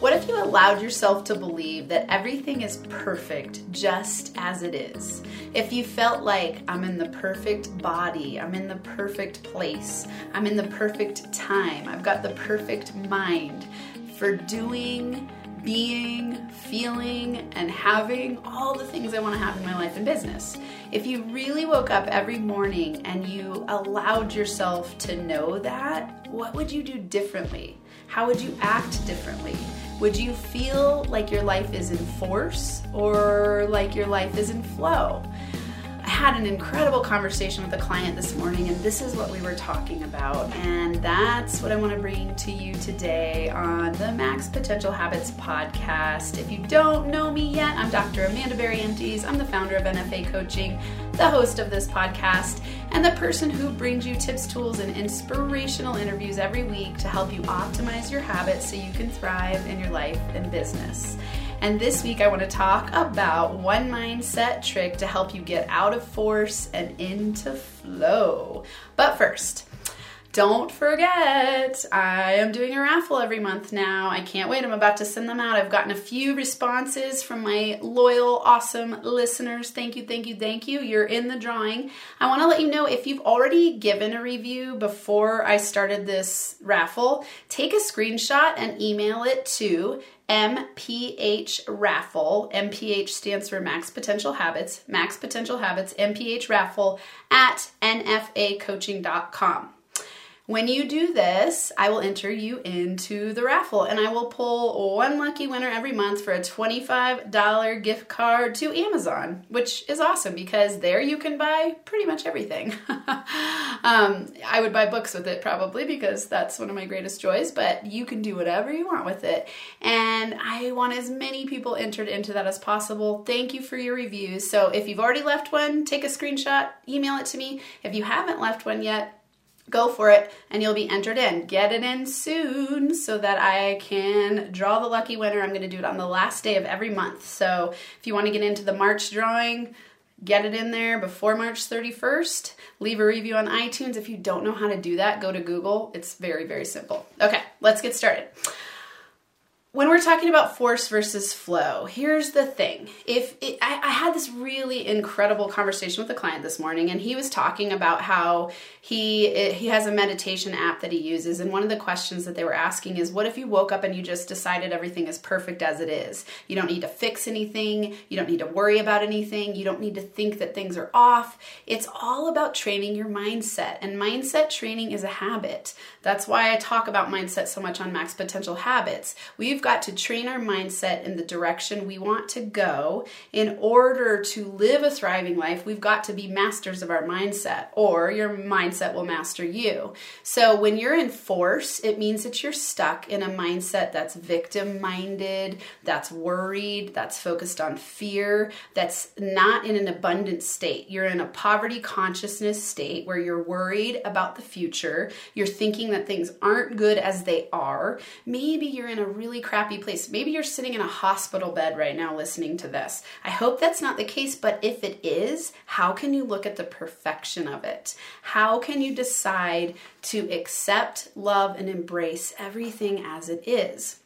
What if you allowed yourself to believe that everything is perfect just as it is? If you felt like I'm in the perfect body, I'm in the perfect place, I'm in the perfect time, I've got the perfect mind for doing, being, feeling, and having all the things I want to have in my life and business. If you really woke up every morning and you allowed yourself to know that, what would you do differently? How would you act differently? Would you feel like your life is in force or like your life is in flow? I had an incredible conversation with a client this morning, and this is what we were talking about. And that's what I want to bring to you today on the Max Potential Habits podcast. If you don't know me yet, I'm Dr. Amanda Berry Empties. I'm the founder of NFA Coaching, the host of this podcast, and the person who brings you tips, tools, and inspirational interviews every week to help you optimize your habits so you can thrive in your life and business. And this week, I want to talk about one mindset trick to help you get out of force and into flow. But first, don't forget, I am doing a raffle every month now. I can't wait. I'm about to send them out. I've gotten a few responses from my loyal, awesome listeners. Thank you, thank you, thank you. You're in the drawing. I want to let you know if you've already given a review before I started this raffle, take a screenshot and email it to MPH Raffle. MPH stands for Max Potential Habits. Max Potential Habits, MPH Raffle at NFAcoaching.com. When you do this, I will enter you into the raffle and I will pull one lucky winner every month for a $25 gift card to Amazon, which is awesome because there you can buy pretty much everything. um, I would buy books with it probably because that's one of my greatest joys, but you can do whatever you want with it. And I want as many people entered into that as possible. Thank you for your reviews. So if you've already left one, take a screenshot, email it to me. If you haven't left one yet, go for it and you'll be entered in. Get it in soon so that I can draw the lucky winner. I'm going to do it on the last day of every month. So if you want to get into the March drawing, get it in there before March 31st. Leave a review on iTunes. If you don't know how to do that, go to Google. It's very, very simple. Okay, let's get started when we're talking about force versus flow, here's the thing. If it, I, I, had this really incredible conversation with a client this morning, and he was talking about how he it, he has a meditation app that he uses, and one of the questions that they were asking is, "What if you woke up and you just decided everything is perfect as it is? You don't need to fix anything. You don't need to worry about anything. You don't need to think that things are off. It's all about training your mindset, and mindset training is a habit. That's why I talk about mindset so much on Max Potential Habits. We've We've got to train our mindset in the direction we want to go. In order to live a thriving life, we've got to be masters of our mindset, or your mindset will master you. So when you're in force, it means that you're stuck in a mindset that's victim minded, that's worried, that's focused on fear, that's not in an abundant state. You're in a poverty consciousness state where you're worried about the future, you're thinking that things aren't good as they are. Maybe you're in a really crappy place. Maybe you're sitting in a hospital bed right now listening to this. I hope that's not the case, but if it is, how can you look at the perfection of it? How can you decide to accept, love, and embrace everything as it is?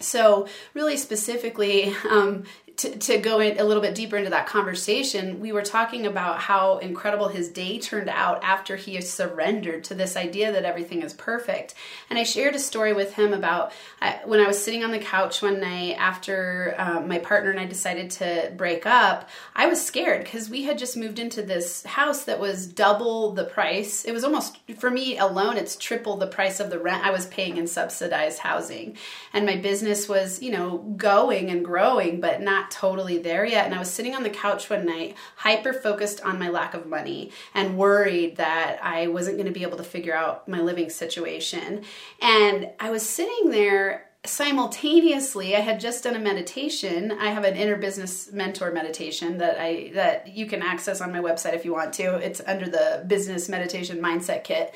So, really specifically, um, to, to go in a little bit deeper into that conversation, we were talking about how incredible his day turned out after he surrendered to this idea that everything is perfect. And I shared a story with him about uh, when I was sitting on the couch one night after um, my partner and I decided to break up. I was scared because we had just moved into this house that was double the price. It was almost, for me alone, it's triple the price of the rent I was paying in subsidized housing. And my business was, you know, going and growing, but not totally there yet. And I was sitting on the couch one night, hyper focused on my lack of money and worried that I wasn't going to be able to figure out my living situation. And I was sitting there simultaneously i had just done a meditation i have an inner business mentor meditation that i that you can access on my website if you want to it's under the business meditation mindset kit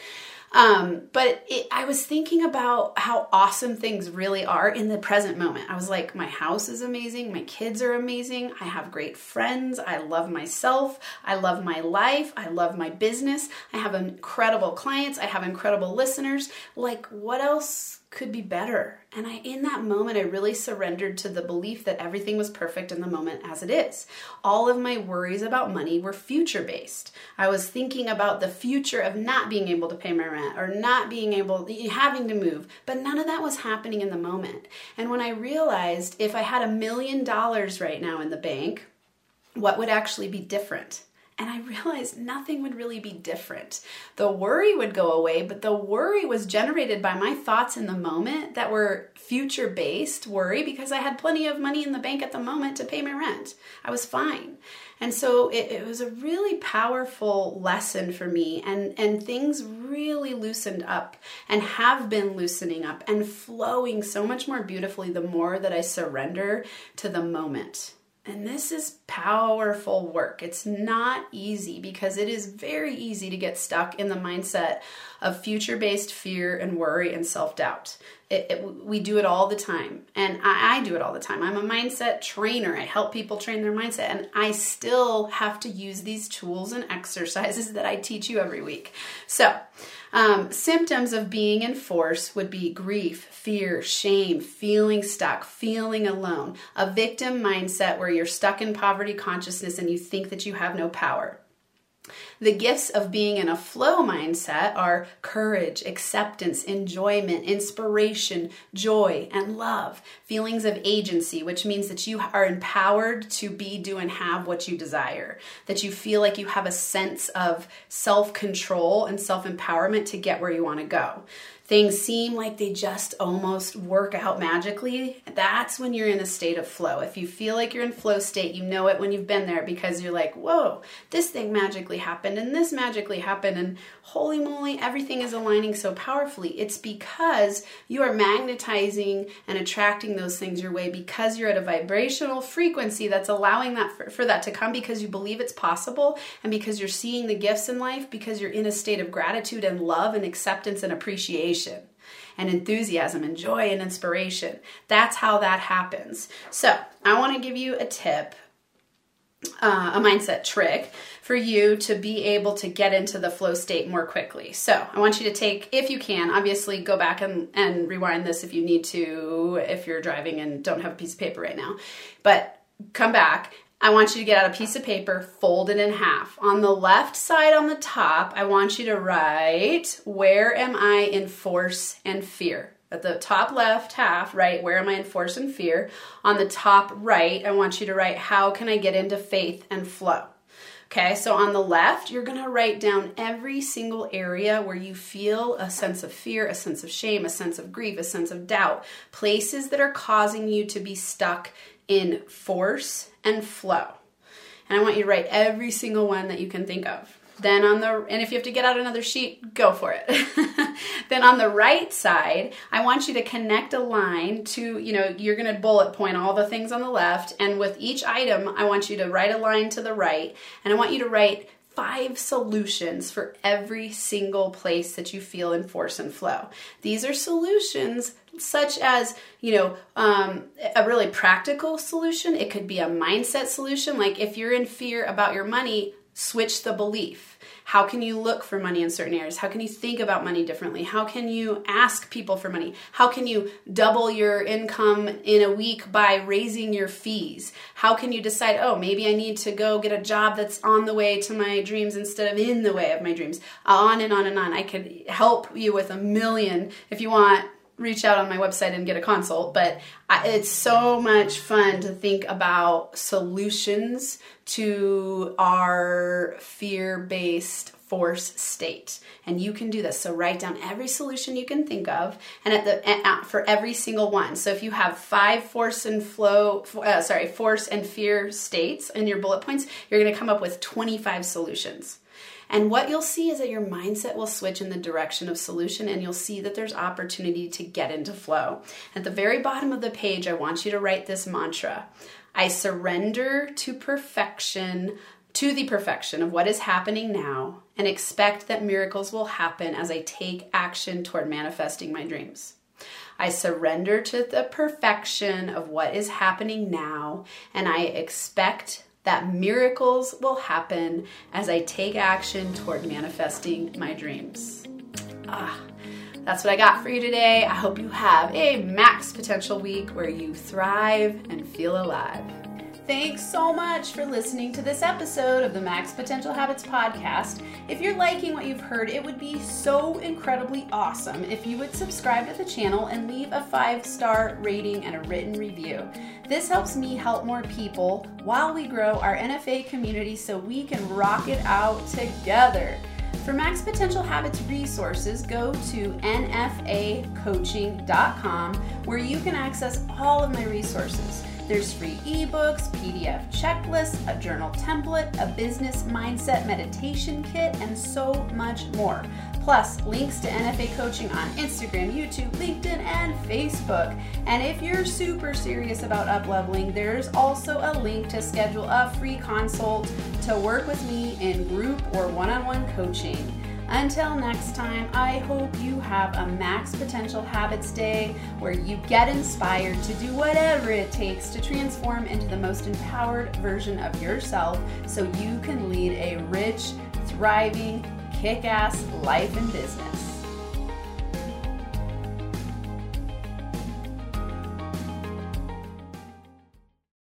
um, but it, I was thinking about how awesome things really are in the present moment. I was like, my house is amazing. My kids are amazing. I have great friends. I love myself. I love my life. I love my business. I have incredible clients. I have incredible listeners. Like, what else could be better. And I in that moment I really surrendered to the belief that everything was perfect in the moment as it is. All of my worries about money were future based. I was thinking about the future of not being able to pay my rent or not being able having to move, but none of that was happening in the moment. And when I realized if I had a million dollars right now in the bank, what would actually be different? And I realized nothing would really be different. The worry would go away, but the worry was generated by my thoughts in the moment that were future based worry because I had plenty of money in the bank at the moment to pay my rent. I was fine. And so it, it was a really powerful lesson for me, and, and things really loosened up and have been loosening up and flowing so much more beautifully the more that I surrender to the moment. And this is powerful work. It's not easy because it is very easy to get stuck in the mindset of future based fear and worry and self doubt. we do it all the time. And I, I do it all the time. I'm a mindset trainer. I help people train their mindset. And I still have to use these tools and exercises that I teach you every week. So, um, symptoms of being in force would be grief, fear, shame, feeling stuck, feeling alone, a victim mindset where you're stuck in poverty consciousness and you think that you have no power. The gifts of being in a flow mindset are courage, acceptance, enjoyment, inspiration, joy, and love. Feelings of agency, which means that you are empowered to be, do, and have what you desire. That you feel like you have a sense of self control and self empowerment to get where you want to go things seem like they just almost work out magically, that's when you're in a state of flow. If you feel like you're in flow state, you know it when you've been there because you're like, whoa, this thing magically happened and this magically happened, and holy moly, everything is aligning so powerfully. It's because you are magnetizing and attracting those things your way because you're at a vibrational frequency that's allowing that for, for that to come because you believe it's possible and because you're seeing the gifts in life because you're in a state of gratitude and love and acceptance and appreciation and enthusiasm and joy and inspiration. That's how that happens. So, I want to give you a tip, uh, a mindset trick for you to be able to get into the flow state more quickly. So, I want you to take, if you can, obviously go back and, and rewind this if you need to, if you're driving and don't have a piece of paper right now. But come back I want you to get out a piece of paper, fold it in half. On the left side on the top, I want you to write, Where am I in force and fear? At the top left half, right, where am I in force and fear? On the top right, I want you to write, How can I get into faith and flow? Okay, so on the left, you're gonna write down every single area where you feel a sense of fear, a sense of shame, a sense of grief, a sense of doubt, places that are causing you to be stuck in force and flow. And I want you to write every single one that you can think of. Then on the, and if you have to get out another sheet, go for it. then on the right side, I want you to connect a line to, you know, you're going to bullet point all the things on the left. And with each item, I want you to write a line to the right. And I want you to write five solutions for every single place that you feel in force and flow. These are solutions such as, you know, um, a really practical solution. It could be a mindset solution. Like if you're in fear about your money, switch the belief how can you look for money in certain areas? How can you think about money differently? How can you ask people for money? How can you double your income in a week by raising your fees? How can you decide, oh, maybe I need to go get a job that's on the way to my dreams instead of in the way of my dreams? On and on and on. I could help you with a million if you want reach out on my website and get a consult, but it's so much fun to think about solutions to our fear based force state. And you can do this. So write down every solution you can think of and at the at, for every single one. So if you have five force and flow uh, sorry, force and fear states in your bullet points, you're going to come up with 25 solutions. And what you'll see is that your mindset will switch in the direction of solution and you'll see that there's opportunity to get into flow. At the very bottom of the page, I want you to write this mantra I surrender to perfection, to the perfection of what is happening now, and expect that miracles will happen as I take action toward manifesting my dreams. I surrender to the perfection of what is happening now, and I expect that miracles will happen as I take action toward manifesting my dreams. Ah, That's what I got for you today. I hope you have a max potential week where you thrive and feel alive. Thanks so much for listening to this episode of the Max Potential Habits podcast. If you're liking what you've heard, it would be so incredibly awesome if you would subscribe to the channel and leave a five star rating and a written review. This helps me help more people while we grow our NFA community so we can rock it out together. For Max Potential Habits resources, go to nfacoaching.com where you can access all of my resources. There's free ebooks, PDF checklists, a journal template, a business mindset meditation kit, and so much more. Plus, links to NFA coaching on Instagram, YouTube, LinkedIn, and Facebook. And if you're super serious about upleveling, there's also a link to schedule a free consult to work with me in group or one on one coaching. Until next time, I hope you have a max potential habits day where you get inspired to do whatever it takes to transform into the most empowered version of yourself so you can lead a rich, thriving, kick ass life and business.